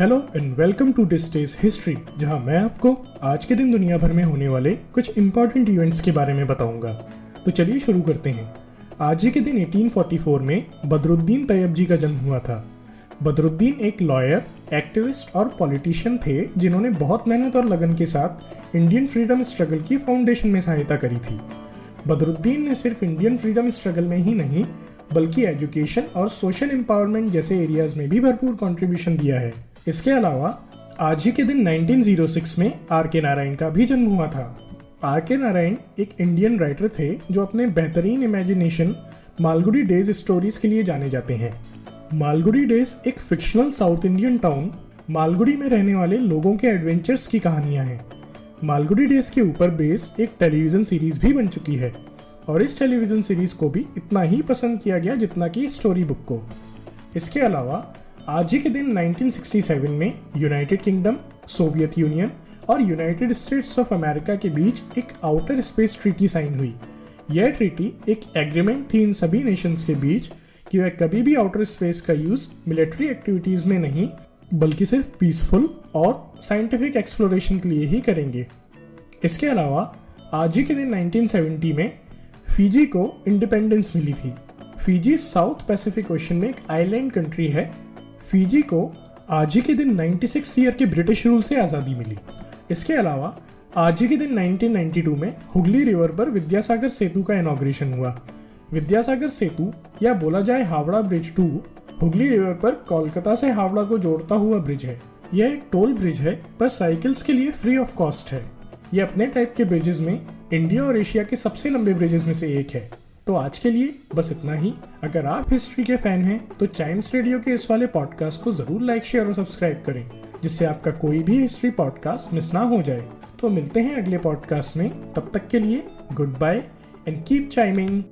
Hello and welcome to this days history जहाँ मैं आपको आज के दिन दुनिया भर में होने वाले कुछ इंपॉर्टेंट इवेंट्स के बारे में बताऊँगा। तो चलिए शुरू करते हैं। आज ही के दिन 1844 में बदरुद्दीन तैयब जी का जन्म हुआ था। बदरुद्दीन एक लॉयर एक्टिविस्ट और पॉलिटिशियन थे, जिन्होंने बहुत मेहनत और लगन के साथ इंडियन फ्रीडम स्ट्रगल की फाउंडेशन में सहायता करी थी। बदरुद्दीन ने सिर्फ़ इंडियन फ्रीडम स्ट्रगल में ही नहीं, बल्कि एजुकेशन और सोशल एम्पावरमेंट जैसे एरियाज़ में भी भरपूर कंट्रीब्यूशन दिया है। इसके अलावा, आज ही के दिन 1906 में आर के नारायण का भी जन्म हुआ था। आर के नारायण एक इंडियन राइटर थे, जो अपने बेहतरीन इमेजिनेशन मालगुडी डेज़ स्टोरीज के लिए जाने जाते हैं। मालगुडी डेज़ एक fictional south Indian town Malgudi में रहने वाले लोगों के एडवेंचर्स की कहानियाँ हैं। मालगुडी डेज़ के ऊपर बेस एक टेलीविज़न सीरीज़ भी बन चुकी है और इस टेलीविज़न सीरीज़ को भी इतना ही पसंद किया गया जितना कि स्टोरी बुक को। इसके अलावा, आज ही के दिन 1967 में यूनाइटेड किंगडम, सोवियत यूनियन और यूनाइटेड स्टेट्स ऑफ़ अमेरिका के बीच एक आउटर स्पेस ट्रीटी साइन हुई। यह ट्रीटी एक एग्रीमेंट थी इन सभी नेशंस के बीच कि वह कभी भी आउटर स्पेस का यूज़ मिलिट्री एक्टिविटीज़ में नहीं बल्कि सिर्फ़ पीसफुल और साइंटिफिक एक्सप्लोरेशन के लिए ही करेंगे। इसके अलावा, आज ही के दिन 1970 में फीजी को इंडिपेंडेंस मिली थी। फीजी साउथ पैसिफिक ओशन में एक आइलैंड कंट्री है। फीजी को आज ही के दिन 96 ईयर के ब्रिटिश रूल से आज़ादी मिली। इसके अलावा, आज ही के दिन 1992 में हुगली रिवर पर विद्यासागर सेतु का इनाग्रेशन हुआ। विद्यासागर सेतु, या बोला जाए Howrah bridge to Hooghly river पर कोलकाता से हावड़ा को जोड़ता हुआ ब्रिज है। यह एक टोल ब्रिज है, पर साइकिल्स के लिए फ्री ऑफ़ कॉस्ट है। यह अपने टाइप के ब्रिजेस में इंडिया और एशिया के सबसे लंबे ब्रिजेस में से एक है। तो आज के लिए बस इतना ही। अगर आप हिस्ट्री के फ़ैन हैं तो चाइम्स रेडियो के इस वाले पॉडकास्ट को ज़रूर लाइक शेयर और सब्सक्राइब करें, जिससे आपका कोई भी हिस्ट्री पॉडकास्ट मिस ना हो जाए। तो मिलते हैं अगले पॉडकास्ट में। तब तक के लिए good bye and keep chiming